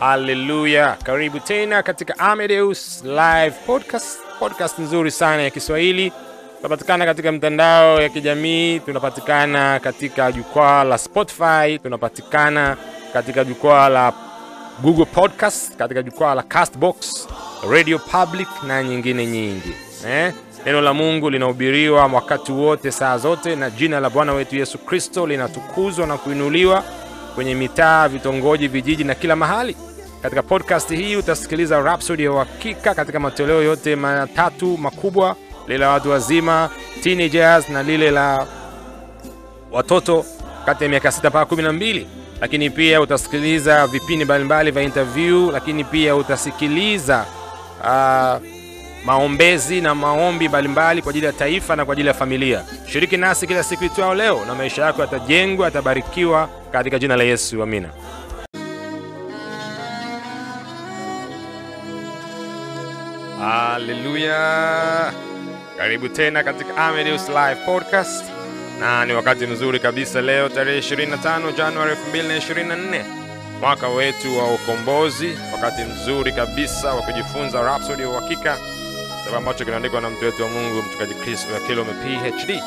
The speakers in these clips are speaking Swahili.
Haleluya, karibu tena katika Amadeus Live Podcast, podcast nzuri sana ya Kiswahili. Tunapatikana katika mtandao ya kijamii, tunapatikana katika jukwaa la Spotify, tunapatikana katika jukwaa la Google Podcast, katika jukwaa la Castbox, Radio Public na nyingine nyingi eh? Neno la Mungu linahubiriwa wakati wote, saa zote, na jina la Bwana wetu Yesu Kristo linatukuzwa na kuinuliwa kwenye mitaa, vitongoji, vijiji na kila mahali. Katika podcast hii utasikiliza Rhapsody ya uhakika katika matoleo yote matatu makubwa, lile la watu wazima, teenagers, na lile la watoto kati ya miaka 6 mpaka 12. Lakini pia utasikiliza vipindi mbalimbali vya interview, lakini pia utasikiliza uh, maombezi na maombi mbalimbali kwa ajili ya taifa na kwa ajili ya familia. Shiriki nasi kila siku itwao leo, na maisha yako yatajengwa, yatabarikiwa katika jina la Yesu, amina. Haleluya! Karibu tena katika Amedeus Live Podcast, na ni wakati mzuri kabisa leo, tarehe 25 Januari 2024 mwaka wetu wa ukombozi, wakati mzuri kabisa wa kujifunza Rhapsody ya uhakika, kitabu ambacho kinaandikwa na mtu wetu wa Mungu mchungaji Chris Kilome PhD.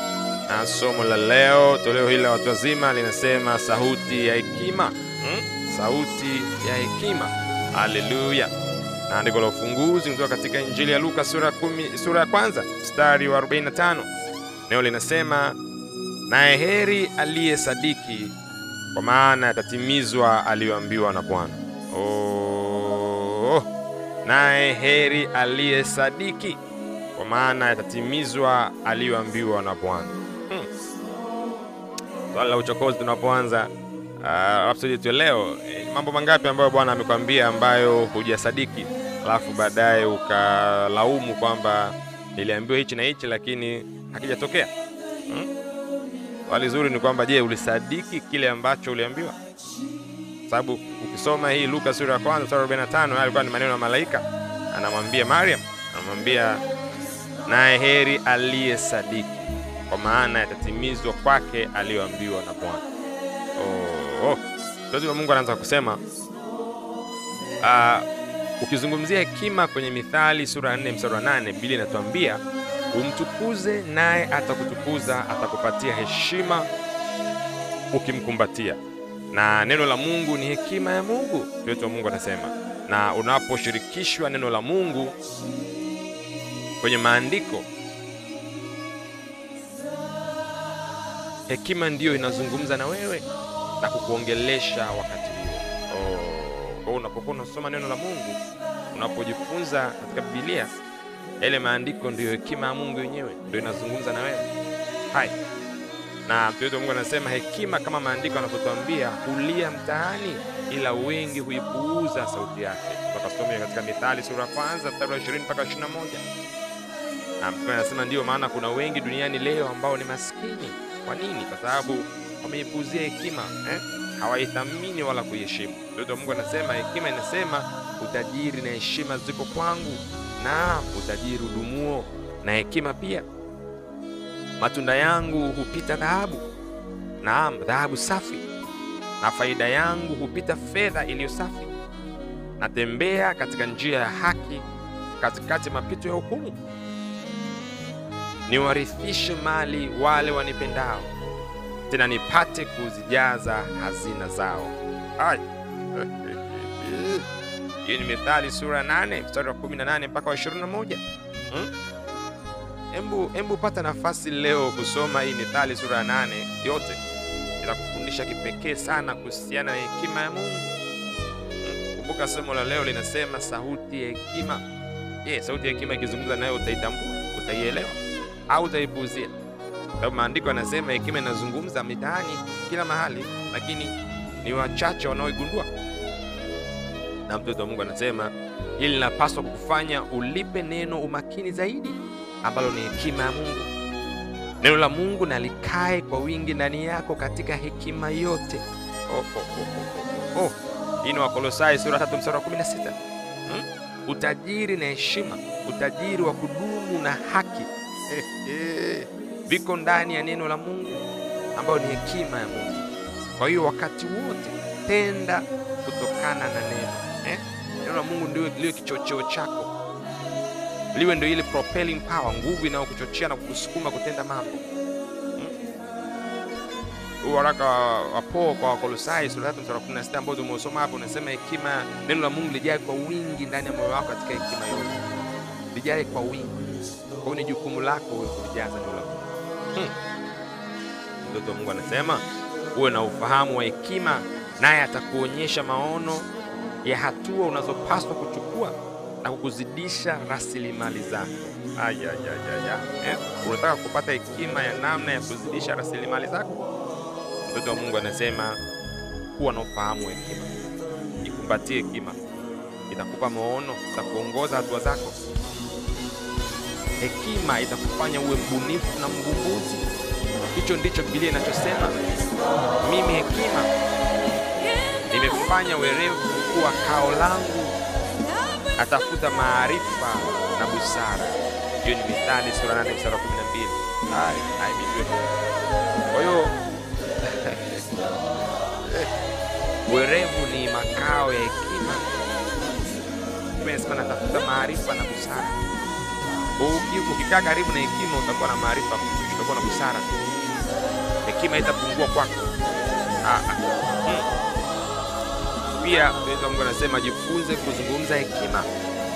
Na somo la leo, toleo hili la watu wazima, linasema sauti ya hekima hmm? sauti ya hekima. Haleluya! na andiko la ufunguzi kutoka katika Injili ya Luka sura ya kumi, sura ya kwanza mstari wa 45. Neno linasema naye heri aliye sadiki, kwa maana yatatimizwa aliyoambiwa na Bwana. Oh, naye heri aliye sadiki, kwa maana yatatimizwa aliyoambiwa na Bwana. Hmm. La uchokozi tunapoanza uh, Rhapsody yetu leo eh, mambo mangapi ambayo Bwana amekwambia ambayo hujasadiki alafu baadaye ukalaumu kwamba niliambiwa hichi na hichi lakini hakijatokea. Hmm? Swali zuri ni kwamba je, ulisadiki kile ambacho uliambiwa? Sababu ukisoma hii Luka sura ya kwanza sura 45 alikuwa ni maneno ya malaika, anamwambia Mariam, anamwambia naye heri aliye sadiki, kwa maana yatatimizwa kwake aliyoambiwa na Bwana. Oh, oh. Wa Mungu anaanza kusema uh, ukizungumzia hekima kwenye Mithali sura ya 4 mstari wa 8, Biblia inatuambia umtukuze naye atakutukuza, atakupatia heshima ukimkumbatia. Na neno la Mungu ni hekima ya Mungu, mtoto wa Mungu anasema. Na unaposhirikishwa neno la Mungu kwenye maandiko, hekima ndiyo inazungumza na wewe na kukuongelesha wakati huo. Oh, kwa unapokuwa unasoma neno la Mungu, unapojifunza katika Biblia, yale maandiko ndiyo hekima ya Mungu yenyewe, ndio inazungumza na wewe. Hai. Na mtoto wa Mungu anasema hekima kama maandiko yanavyotuambia hulia mtaani, ila wengi huipuuza sauti yake. Tukasomea katika Mithali sura ya kwanza mstari wa 20 mpaka 21. Na mtume anasema ndiyo maana kuna wengi duniani leo ambao ni maskini. Kwa nini? Kwa sababu wameipuuzia hekima eh? hawaithamini wala kuiheshimu. Mtoto wa Mungu anasema hekima inasema utajiri na heshima ziko kwangu, na utajiri udumuo na hekima pia. Matunda yangu hupita dhahabu, naam, dhahabu safi, na faida yangu hupita fedha iliyo safi. Natembea katika njia ya haki, katikati mapito ya hukumu, niwarithishe mali wale wanipendao tena nipate kuzijaza hazina zao. Hiyo ni Mithali sura 8 mstari wa 18 mpaka wa 21. Hmm? Embu, embu pata nafasi leo kusoma hii Mithali sura ya nane yote, itakufundisha kipekee sana kuhusiana na hekima ya Mungu. Hmm? Kumbuka somo la leo linasema sauti ya hekima. Je, sauti ya hekima ikizungumza nayo utaitambua, utaielewa au utaipuuzia? Sababu maandiko yanasema hekima inazungumza mitaani kila mahali, lakini ni wachache wanaoigundua. Na mtoto wa Mungu anasema hili linapaswa kufanya ulipe neno umakini zaidi, ambalo ni hekima ya Mungu. Neno la Mungu na likae kwa wingi ndani yako katika hekima yote. Oh, oh, oh, oh, oh. Hii ni Wakolosai sura 3 mstari wa 16. Hmm? Utajiri na heshima, utajiri wa kudumu na haki viko ndani ya neno la Mungu ambayo ni hekima ya Mungu. Kwa hiyo wakati wote tenda kutokana na neno, eh? Neno la Mungu ndio kichocheo chako, liwe ndio ile propelling power, nguvu inayokuchochea na kukusukuma kutenda mambo. Huu waraka wa Paulo kwa Wakolosai sura ya 3 mstari wa 16 ambao tumeusoma hapo, unasema hekima, neno la Mungu lijae kwa wingi ndani ya moyo wako katika hekima yote, lijae kwa wingi. Kwa hiyo ni jukumu lako wewe kulijaza neno la Mungu. Hmm. Mtoto wa Mungu anasema uwe na ufahamu wa hekima, naye atakuonyesha maono ya hatua unazopaswa kuchukua na kukuzidisha rasilimali zako. Eh? Unataka kupata hekima ya namna ya kuzidisha rasilimali zako? Mtoto wa Mungu anasema kuwa na ufahamu hekima, ikumbatie hekima, itakupa maono, itakuongoza hatua zako. Hekima itakufanya uwe mbunifu na mvumbuzi. Hicho ndicho Biblia inachosema. Mimi hekima nimefanya werevu kuwa kao langu, atafuta maarifa na busara. Hiyo ni Mithali sura 8 mstari wa 12. Hai, ahimidiwe Mungu. Kwa hiyo werevu ni makao ya hekima. Inasema natafuta maarifa na busara. Uki- Ukikaa karibu na hekima utakuwa na maarifa, utakuwa na busara. Hekima itapungua kwako. Ah, ah. Mm. Pia mpenzi wa Mungu anasema jifunze kuzungumza hekima.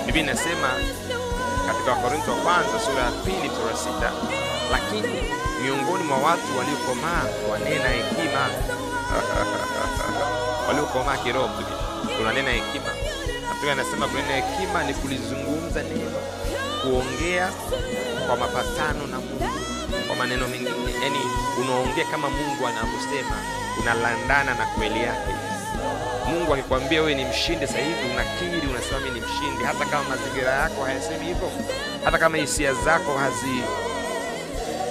Biblia inasema katika Wakorintho wa kwanza sura ya pili ya sita lakini miongoni mwa watu waliokomaa wanena hekima waliokomaa kiroho tunanena hekima. Na pia anasema kunena hekima ni kulizungumza neno, kuongea kwa mapatano na Mungu, kwa maneno mengine, yani unaongea kama Mungu anavyosema, unalandana na kweli yake. Mungu akikwambia wewe ni mshindi sasa hivi, unakiri, unasema mimi ni mshindi, hata kama mazingira yako hayasemi hivyo, hata kama hisia zako hazi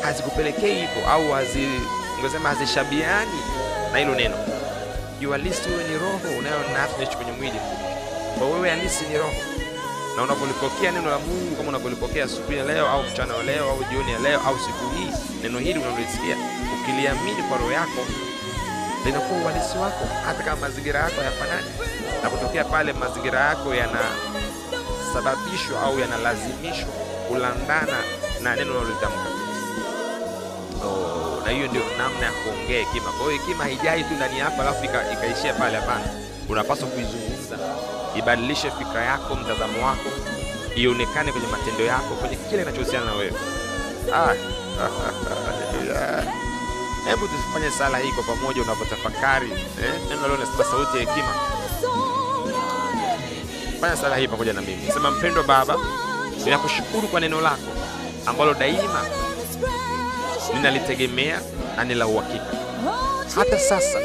hazikupelekei hivyo au hazi ungesema hazishabiani na hilo neno. Kiuhalisi wewe ni roho unayo inaishi kwenye mwili. Kwa wewe halisi ni roho, na unapolipokea neno la Mungu kama unapolipokea asubuhi leo au mchana wa leo au jioni ya leo au siku hii, neno hili unalolisikia ukiliamini kwa roho yako linakuwa uhalisi wako, hata kama mazingira yako hayafanani. Na kutokea pale mazingira yako yanasababishwa au yanalazimishwa kulandana na neno unalolitamka. Oh, na hiyo ndio namna ya kuongea hekima. Kwa hiyo hekima haijai tu ndani yako alafu ikaishia pale. Hapana, unapaswa kuizungumza, ibadilishe fikra yako, mtazamo wako, ionekane kwenye matendo yako, kwenye kile kinachohusiana na wewe. Ah. Hebu tufanye sala hii kwa pamoja, unapotafakari eh? Neno leo nasema sauti ya hekima. Fanya sala hii pamoja na mimi, sema: mpendwa Baba, ninakushukuru kwa neno lako ambalo daima ninalitegemea na ni la uhakika. Hata sasa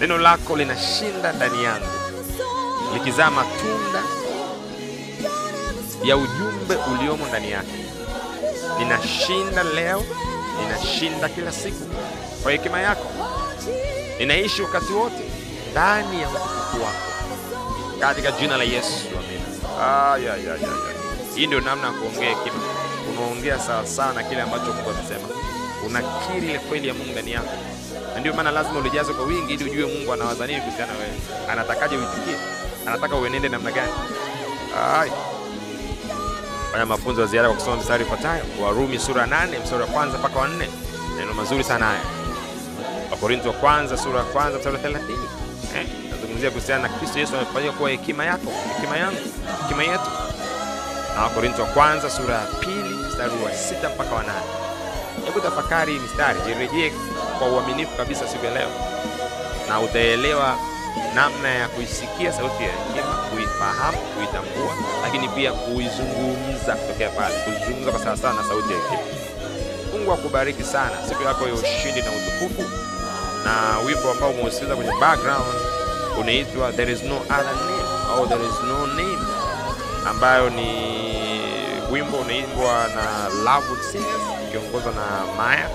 neno lako linashinda ndani yangu, likizaa matunda ya ujumbe uliomo ndani yake. Ninashinda leo, ninashinda kila siku kwa hekima yako. Ninaishi wakati wote ndani ya utukufu wako, katika jina la Yesu, amina. Hii ndio namna ya kuongea hekima. Unaongea sawa sawa na kile ambacho Mungu amesema, unakiri ile kweli ya Mungu ndani yako, na ndio maana lazima ulijaze kwa wingi, ili ujue Mungu anawaza nini kuhusiana wewe, anatakaje uitikie, anataka uenende namna gani. Ai. Fanya mafunzo ya ziada kwa kusoma mstari ifuatayo, Warumi sura 8 mstari wa kwanza mpaka wa 4. Neno mazuri sana haya. Wakorintho wa kwanza sura ya kwanza mstari wa 30. Eh, nazungumzia kuhusiana na Kristo Yesu amefanyika kuwa hekima yako, hekima yangu, hekima yetu. Na Wakorintho wa kwanza sura ya pili mstari wa sita mpaka wa nane. Hebu tafakari hii mistari, irejee kwa uaminifu kabisa siku ya leo, na utaelewa namna ya kuisikia sauti ya hekima, kuifahamu, kuitambua, lakini pia kuizungumza kutokea pale, kuzungumza kwa sawasawa na sauti ya hekima. Mungu akubariki sana siku yako ya ushindi na utukufu. Na wimbo ambao umeusikiliza kwenye background unaitwa There is no other name au There is no name, ambayo ni wimbo unaimbwa na Lovewood Singers ukiongozwa na Maya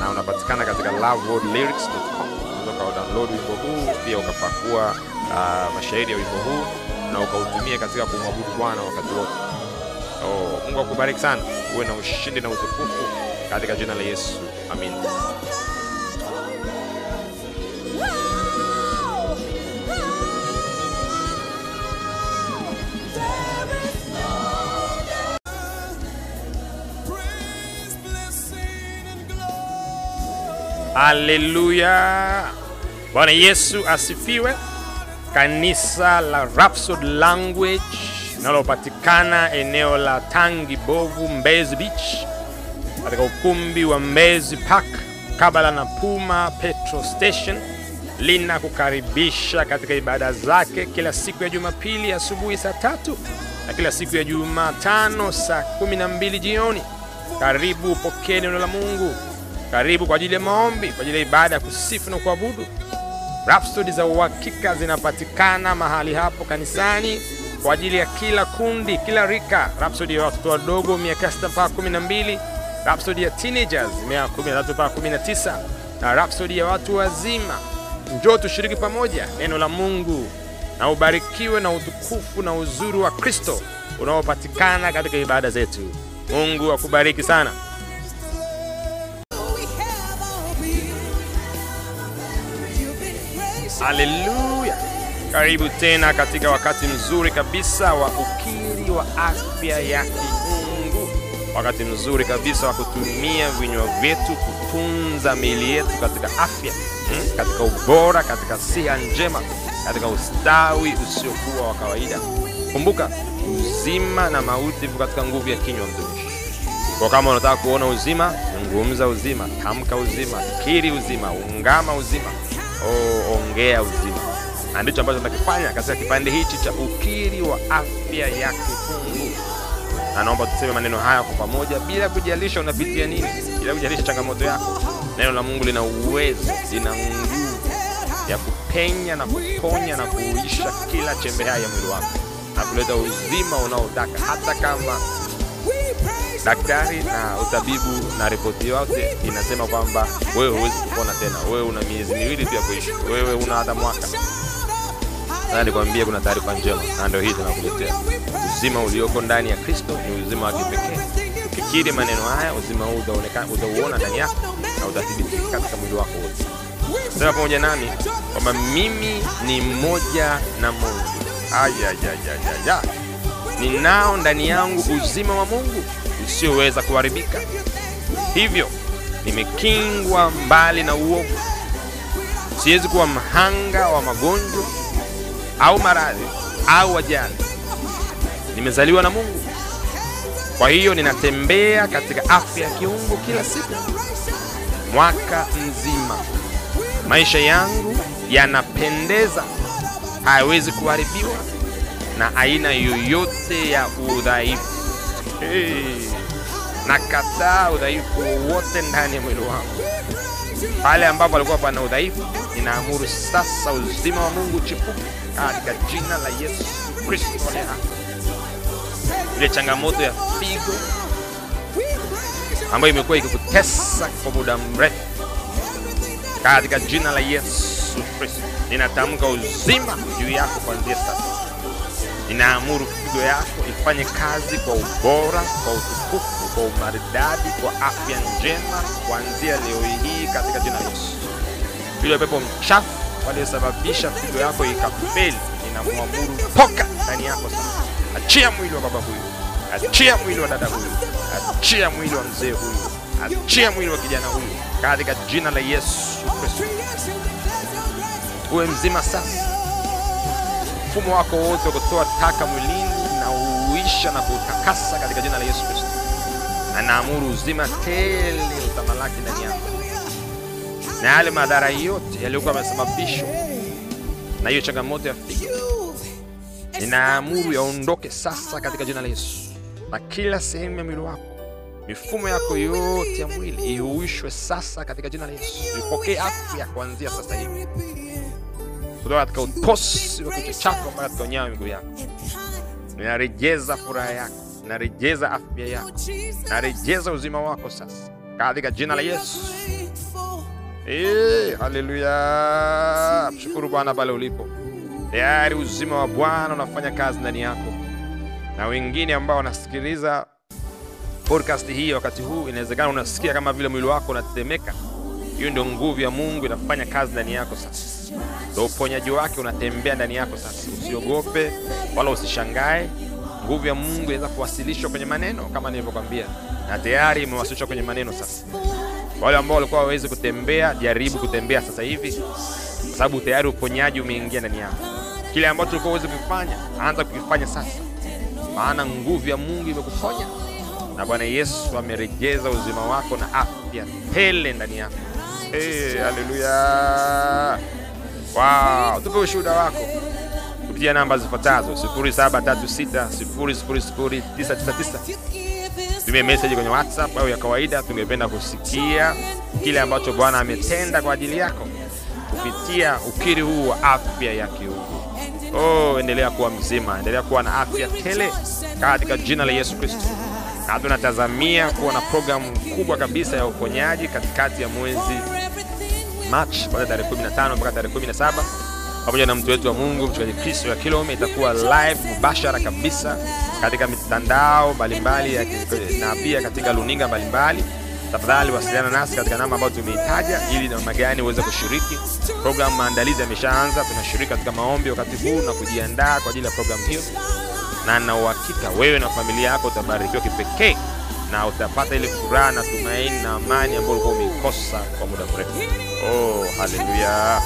na unapatikana katika lovewoodlyrics.com. Unaweza ukadownload wimbo huu pia ukapakua uh, mashairi ya wimbo huu na ukautumie katika kumwabudu Bwana wakati wote. Oh, Mungu akubariki sana, uwe na ushindi na utukufu katika jina la Yesu, amin. Haleluya! Bwana Yesu asifiwe. Kanisa la Rhapsody Language linalopatikana eneo la Tangi Bovu, Mbezi Beach, katika ukumbi wa Mbezi Park kabla na Puma Petrol Station, linakukaribisha katika ibada zake kila siku ya Jumapili asubuhi saa tatu na kila siku ya Jumatano saa kumi na mbili jioni. Karibu upokee neno la Mungu. Karibu kwa ajili ya maombi, kwa ajili ya ibada ya kusifu na kuabudu. Rhapsody za uhakika zinapatikana mahali hapo kanisani kwa ajili ya kila kundi, kila rika. Rhapsody ya watoto wadogo miaka sita mpaka kumi na mbili, Rhapsody ya teenagers miaka kumi na tatu mpaka kumi na tisa na Rhapsody ya watu wazima. Njoo tushiriki pamoja neno la Mungu na ubarikiwe na utukufu na uzuri wa Kristo unaopatikana katika ibada zetu. Mungu akubariki sana. Haleluya! Karibu tena katika wakati mzuri kabisa wa ukiri wa afya ya kiungu, wakati mzuri kabisa wa kutumia vinywa vyetu kutunza miili yetu katika afya hmm, katika ubora, katika siha njema, katika ustawi usiokuwa wa kawaida. Kumbuka, uzima na mauti viko katika nguvu ya kinywa, mtumishi. Kwa kama unataka kuona uzima, zungumza uzima, tamka uzima, kiri uzima, ungama uzima Oh, ongea uzima, na ndicho ambacho tunakifanya katika kipande hichi cha ukiri wa afya ya kifungu, na naomba tuseme maneno haya kwa pamoja, bila kujalisha unapitia nini, bila kujalisha changamoto yako. Neno la Mungu lina uwezo, lina nguvu ya kupenya na kuponya na kuuisha kila chembe haya ya mwili wako na kuleta uzima unaotaka, hata kama daktari na utabibu na ripoti yote inasema kwamba wewe huwezi kupona tena, wewe una miezi miwili tu ya kuishi, wewe una hata mwaka. Sasa nikwambie, kuna taarifa njema, na ndio hii tunakuletea. Uzima ulioko ndani ya Kristo ni uzima wa kipekee. Ukikiri maneno haya, uzima huu utaonekana, utauona ndani yako na utathibitika katika mwili wako wote. Sema pamoja nami kwamba mimi ni mmoja na Mungu. Ayayayaya, ninao ndani yangu uzima wa Mungu usioweza kuharibika. Hivyo nimekingwa mbali na uovu. Siwezi kuwa mhanga wa magonjwa au maradhi au ajali. Nimezaliwa na Mungu, kwa hiyo ninatembea katika afya ya kiungu kila siku, mwaka mzima. Maisha yangu yanapendeza, hayawezi kuharibiwa na aina yoyote ya udhaifu. Hey, nakataa udhaifu wowote ndani ya mwili wangu. Pale ambapo alikuwa pana udhaifu, ninaamuru sasa uzima wa Mungu chipuke katika jina la Yesu Kristo. Ile changamoto ya figo ambayo imekuwa ikikutesa kwa muda mrefu, katika jina la Yesu Kristo ninatamka uzima juu yako kuanzia sasa. Ninaamuru figo yako ifanye kazi kwa ubora, kwa utukufu, kwa umaridadi, kwa afya njema kuanzia leo hii katika jina la Yesu. Yule pepo mchafu waliosababisha figo yako ikafeli, ninamwamuru toka ndani yako sasa. Achia mwili wa baba huyu, achia mwili wa dada huyu, achia mwili wa mzee huyu, achia mwili wa kijana huyu katika jina la Yesu Kristo. Uwe mzima sasa mfumo wako wote wa kutoa taka mwilini na uisha na kutakasa katika jina la Yesu Kristo, na naamuru uzima tele utamalaki ndani yako, na yale madhara yote yaliyokuwa yamesababishwa na hiyo changamoto ya figo, ninaamuru yaondoke sasa katika jina la Yesu, na kila sehemu ya mwili wako, mifumo yako yote ya mwili ihuishwe sasa katika jina la Yesu, ipokee afya kuanzia sasa hivi kutoka katika utosi wa kichwa chako mpaka katika unyayo miguu yako. Ninarejeza furaha yako, ninarejeza afya yako, ninarejeza uzima wako sasa katika jina la Yesu. Eh, haleluya! Mshukuru Bwana pale ulipo. Tayari uzima wa Bwana unafanya kazi ndani yako, na wengine ambao wanasikiliza podcast hii wakati huu, inawezekana unasikia kama vile mwili wako unatetemeka. Hiyo ndio nguvu ya Mungu inafanya kazi ndani yako sasa ndo uponyaji wake unatembea ndani yako sasa. Usiogope wala usishangae. Nguvu ya Mungu inaweza kuwasilishwa kwenye maneno kama nilivyokwambia, na tayari imewasilishwa kwenye maneno sasa. wale ambao walikuwa wawezi kutembea, jaribu kutembea sasa hivi, kwa sababu tayari uponyaji umeingia ndani yako. Kile ambacho ulikuwa uwezi kukifanya, anza kukifanya sasa, maana nguvu ya Mungu imekuponya na Bwana Yesu amerejeza uzima wako na afya tele ndani yako. Hey! Wow, tupe ushuhuda wako kupitia namba zifuatazo 0736000999 tumie message kwenye WhatsApp au ya kawaida. Tungependa kusikia kile ambacho Bwana ametenda kwa ajili yako kupitia ukiri huu wa afya ya kiungu. Oh, endelea kuwa mzima, endelea kuwa na afya tele katika jina la Yesu Kristo, na tunatazamia kuwa na programu kubwa kabisa ya uponyaji katikati ya mwezi Machi kuanzia tarehe 15 mpaka tarehe 17 pamoja na mtu wetu wa Mungu mchungaji Kristo ya Kilome itakuwa live mubashara kabisa katika mitandao mbalimbali na pia katika luninga mbalimbali. Tafadhali wasiliana nasi katika namba ambayo tumeitaja ili namna gani uweze kushiriki. Programu maandalizi yameshaanza, tunashiriki katika maombi wakati huu na kujiandaa kwa ajili ya programu hiyo, na na uhakika wewe na familia yako utabarikiwa kipekee na utapata ile furaha na tumaini na amani ambayo ulikuwa umeikosa kwa muda mrefu. Oh, haleluya!